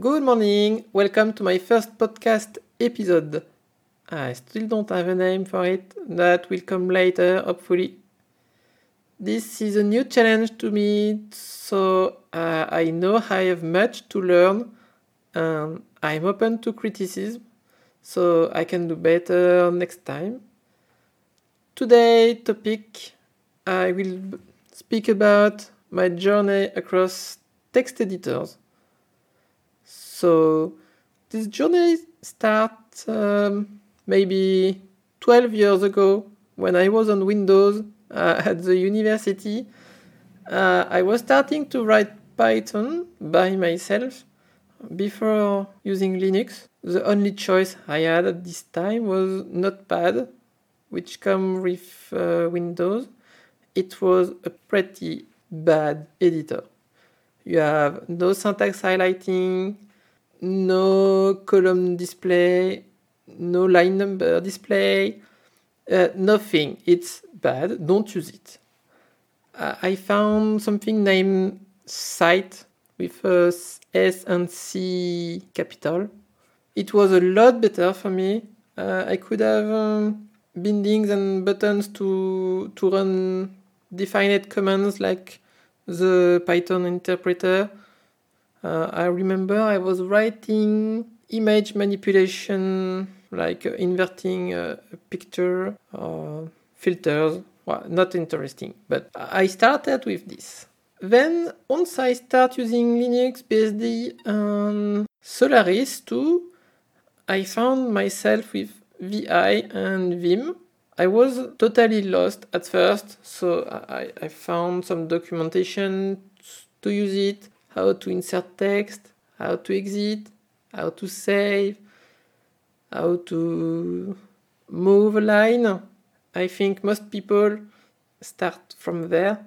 Good morning, welcome to my first podcast episode. I still don't have a name for it, that will come later, hopefully. This is a new challenge to me, so uh, I know I have much to learn and I'm open to criticism, so I can do better next time. Today topic I will speak about my journey across text editors. So this journey starts um, maybe 12 years ago when I was on Windows uh, at the university. Uh, I was starting to write Python by myself before using Linux. The only choice I had at this time was Notepad, which come with uh, Windows. It was a pretty bad editor. You have no syntax highlighting, no column display, no line number display, uh, nothing. It's bad. Don't use it. Uh, I found something named SciTE with a S and C capital. It was a lot better for me. Uh, I could have um, bindings and buttons to to run defined commands like the Python interpreter uh, I remember I was writing image manipulation, like uh, inverting a picture or filters. Well, not interesting, but I started with this. Then once I start using Linux, BSD, and Solaris too, I found myself with VI and Vim. I was totally lost at first, so I, I found some documentation to use it how to insert text, how to exit, how to save, how to move a line. I think most people start from there.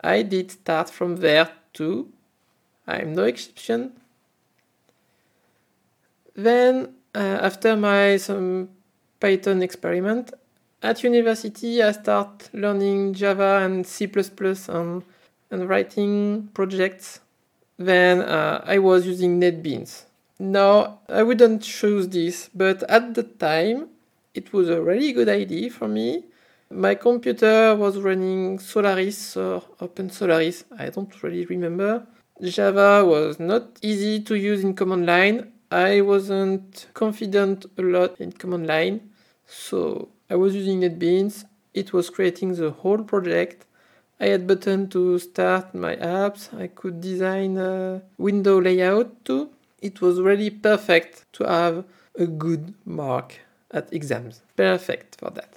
I did start from there too. I'm no exception. Then, uh, after my some Python experiment at university, I start learning Java and C++ and, and writing projects then uh, I was using NetBeans. Now, I wouldn't choose this, but at the time, it was a really good idea for me. My computer was running Solaris or Open Solaris, I don't really remember. Java was not easy to use in command line. I wasn't confident a lot in command line, so I was using NetBeans. It was creating the whole project. I had button to start my apps. I could design a window layout too. It was really perfect to have a good mark at exams. Perfect for that.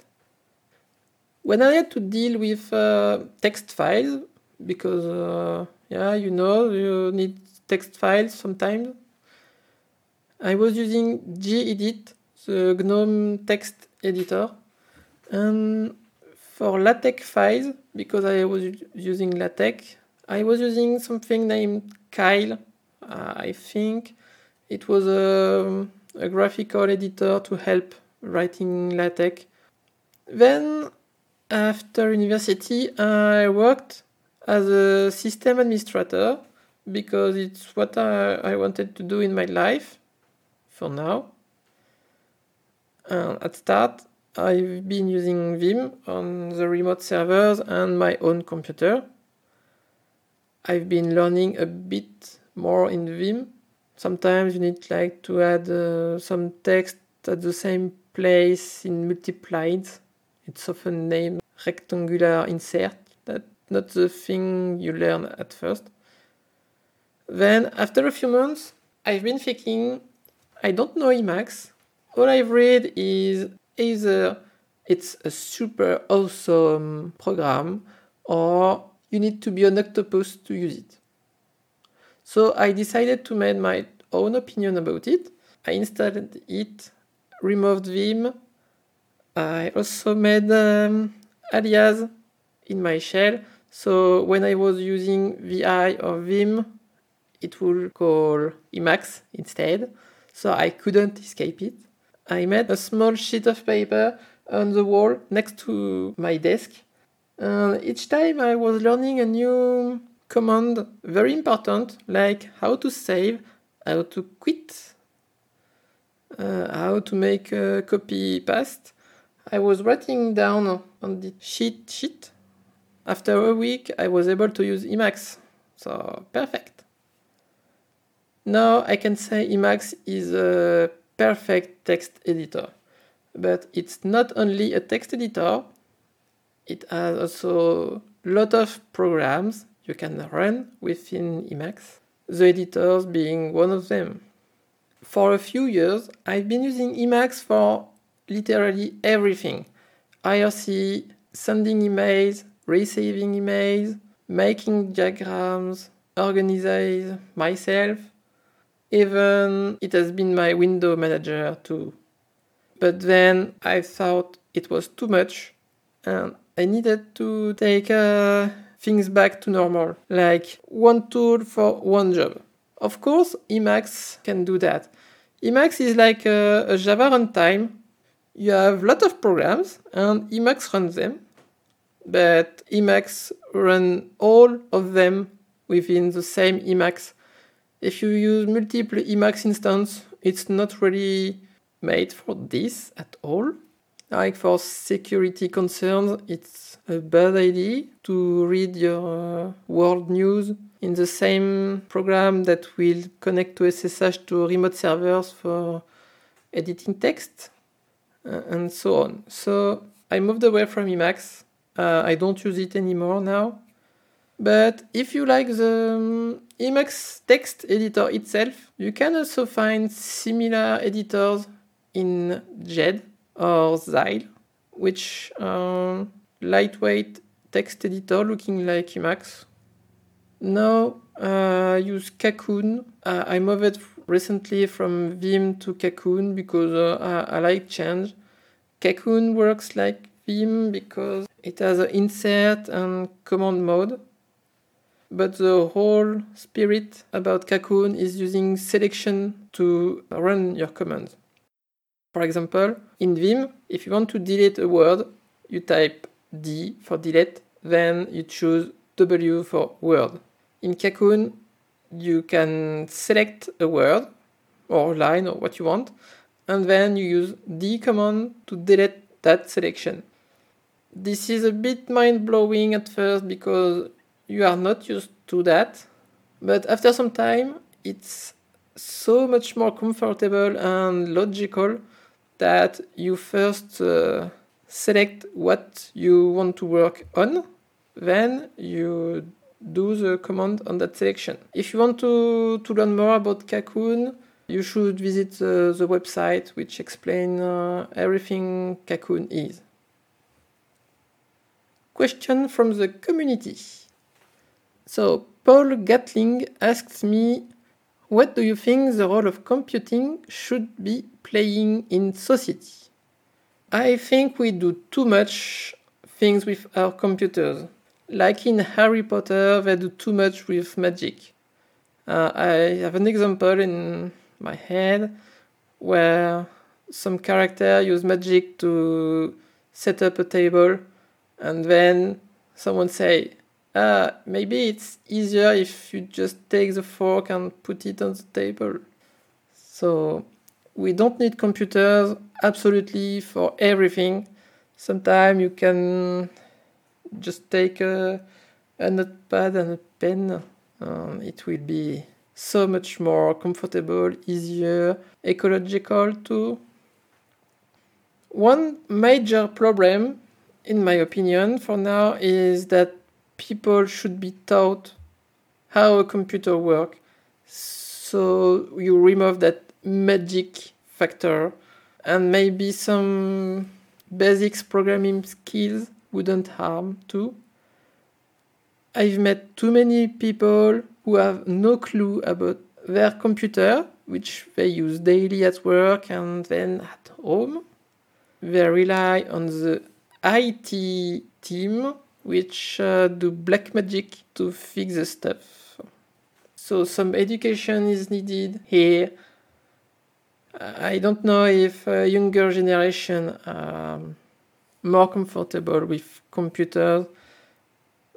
When I had to deal with uh, text files, because uh, yeah, you know, you need text files sometimes. I was using gedit, the GNOME text editor, and for LaTeX files, because I was using LaTeX, I was using something named Kile. Uh, I think it was a, a graphical editor to help writing LaTeX. Then, after university, I worked as a system administrator because it's what I, I wanted to do in my life for now. Uh, at start, I've been using Vim on the remote servers and my own computer. I've been learning a bit more in Vim. Sometimes you need like to add uh, some text at the same place in multiplied. It's often named rectangular insert. That's not the thing you learn at first. Then after a few months, I've been thinking, I don't know Emacs. All I've read is either it's a super awesome program or you need to be an octopus to use it. So I decided to make my own opinion about it. I installed it, removed Vim. I also made um, alias in my shell. So when I was using VI or Vim, it would call Emacs instead. So I couldn't escape it. I made a small sheet of paper on the wall next to my desk. And each time I was learning a new command, very important, like how to save, how to quit, uh, how to make a copy paste. I was writing down on the sheet sheet. After a week, I was able to use Emacs. So perfect. Now I can say Emacs is a perfect text editor. But it's not only a text editor, it has also a lot of programs you can run within Emacs, the editors being one of them. For a few years, I've been using Emacs for literally everything IRC, sending emails, receiving emails, making diagrams, organize myself. Even it has been my window manager too. But then I thought it was too much and I needed to take uh, things back to normal, like one tool for one job. Of course, Emacs can do that. Emacs is like a, a Java runtime. You have a lot of programs and Emacs runs them, but Emacs run all of them within the same Emacs. If you use multiple Emacs instances, it's not really made for this at all. Like for security concerns, it's a bad idea to read your uh, world news in the same program that will connect to SSH to remote servers for editing text uh, and so on. So I moved away from Emacs. Uh, I don't use it anymore now. But if you like the um, Emacs text editor itself, you can also find similar editors in JED or Zile, which are lightweight text editor looking like Emacs. Now uh, I use Kakoune. Uh, I moved recently from Vim to Kakoune because uh, I, I like change. Kakoune works like Vim because it has an insert and command mode. But the whole spirit about Kakoune is using selection to run your commands. For example, in Vim, if you want to delete a word, you type D for delete, then you choose W for word. In Kakoune, you can select a word or line or what you want, and then you use D command to delete that selection. This is a bit mind blowing at first because you are not used to that, but after some time, it's so much more comfortable and logical that you first uh, select what you want to work on, then you do the command on that selection. If you want to, to learn more about Kakoune, you should visit the, the website which explains uh, everything Kakoune is. Question from the community. So, Paul Gatling asks me what do you think the role of computing should be playing in society? I think we do too much things with our computers. Like in Harry Potter, they do too much with magic. Uh, I have an example in my head where some character use magic to set up a table and then someone say uh, maybe it's easier if you just take the fork and put it on the table. So we don't need computers absolutely for everything. Sometimes you can just take a, a notepad and a pen. Um, it will be so much more comfortable, easier, ecological too. One major problem, in my opinion, for now is that people should be taught how a computer works. So you remove that magic factor and maybe some basics programming skills wouldn't harm too. I've met too many people who have no clue about their computer, which they use daily at work and then at home. They rely on the IT team which uh, do black magic to fix the stuff. So some education is needed here. I don't know if younger generation are more comfortable with computers,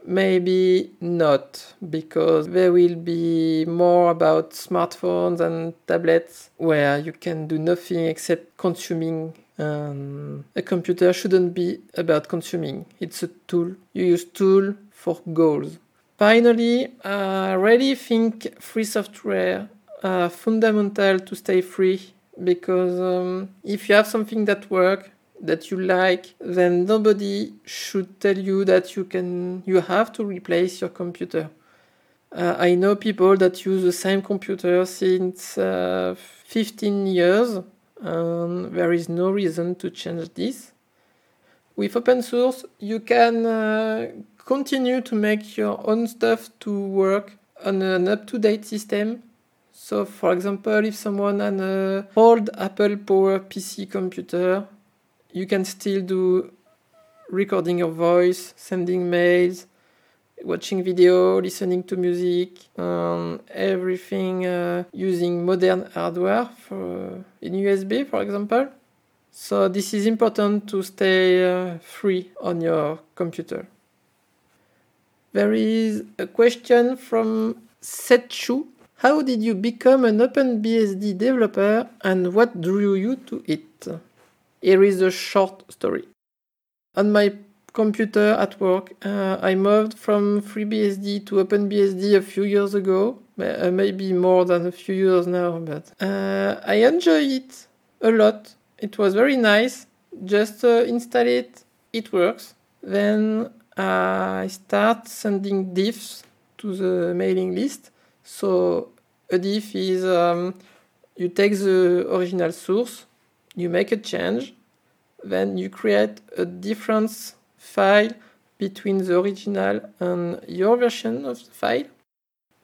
maybe not, because there will be more about smartphones and tablets where you can do nothing except consuming. Um, a computer shouldn't be about consuming. It's a tool. You use tool for goals. Finally, I really think free software are fundamental to stay free because um, if you have something that works that you like, then nobody should tell you that you can you have to replace your computer. Uh, I know people that use the same computer since uh, 15 years, and there is no reason to change this. With open source, you can uh, continue to make your own stuff to work on an up-to-date system. So, for example, if someone has an old Apple Power PC computer, you can still do recording your voice, sending mails, watching video, listening to music, um, everything uh, using modern hardware for, in USB, for example. So this is important to stay uh, free on your computer. There is a question from Setchu. How did you become an OpenBSD developer and what drew you to it? Here is a short story. On my computer at work, uh, I moved from FreeBSD to OpenBSD a few years ago, uh, maybe more than a few years now, but uh, I enjoy it a lot. It was very nice. Just uh, install it, it works. Then I start sending diffs to the mailing list. So a diff is um, you take the original source, you make a change, then you create a difference file between the original and your version of the file.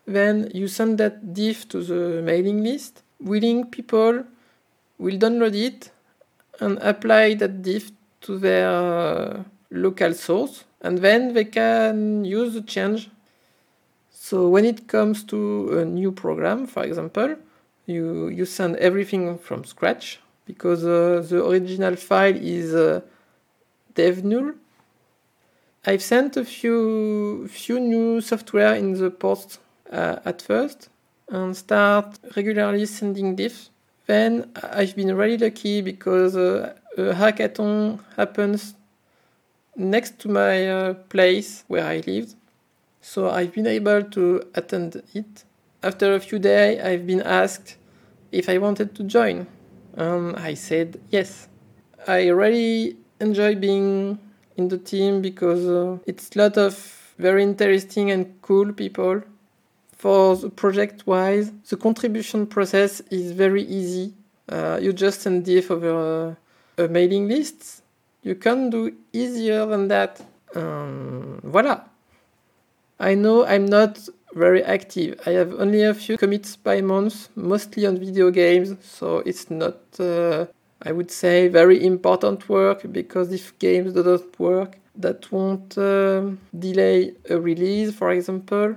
Then you send that diff to the mailing list. Willing people will download it and apply that diff to their uh, local source, and then they can use the change. So when it comes to a new program, for example, you, you send everything from scratch because uh, the original file is uh, dev null. I've sent a few few new software in the ports uh, at first and start regularly sending diffs. Then I've been really lucky because uh, a hackathon happens next to my uh, place where I lived. So I've been able to attend it. After a few days, I've been asked if I wanted to join. Um, I said yes. I really enjoy being in the team because uh, it's a lot of very interesting and cool people. For the project wise, the contribution process is very easy. Uh, you just send diff over a, a, mailing list. You can do easier than that. Um, voila. I know I'm not very active. I have only a few commits by month, mostly on video games, so it's not, uh, I would say, very important work because if games don't work, that won't uh, delay a release, for example.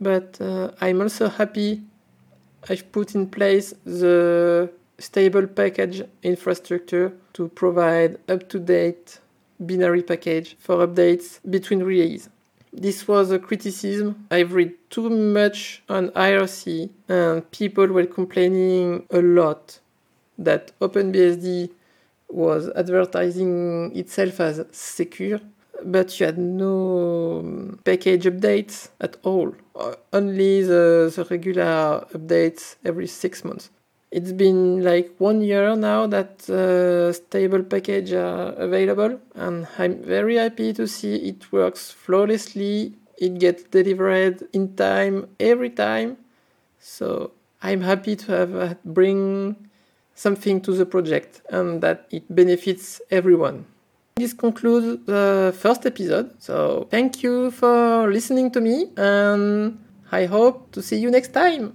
But uh, I'm also happy I've put in place the stable package infrastructure to provide up to date binary package for updates between releases. This was a criticism. I've read too much on IRC, and people were complaining a lot that OpenBSD was advertising itself as secure, but you had no package updates at all. Only the, the regular updates every six months. It's been like one year now that uh, stable package are available, and I'm very happy to see it works flawlessly. It gets delivered in time every time, so I'm happy to have uh, bring something to the project and that it benefits everyone. This concludes the first episode. So thank you for listening to me, and I hope to see you next time.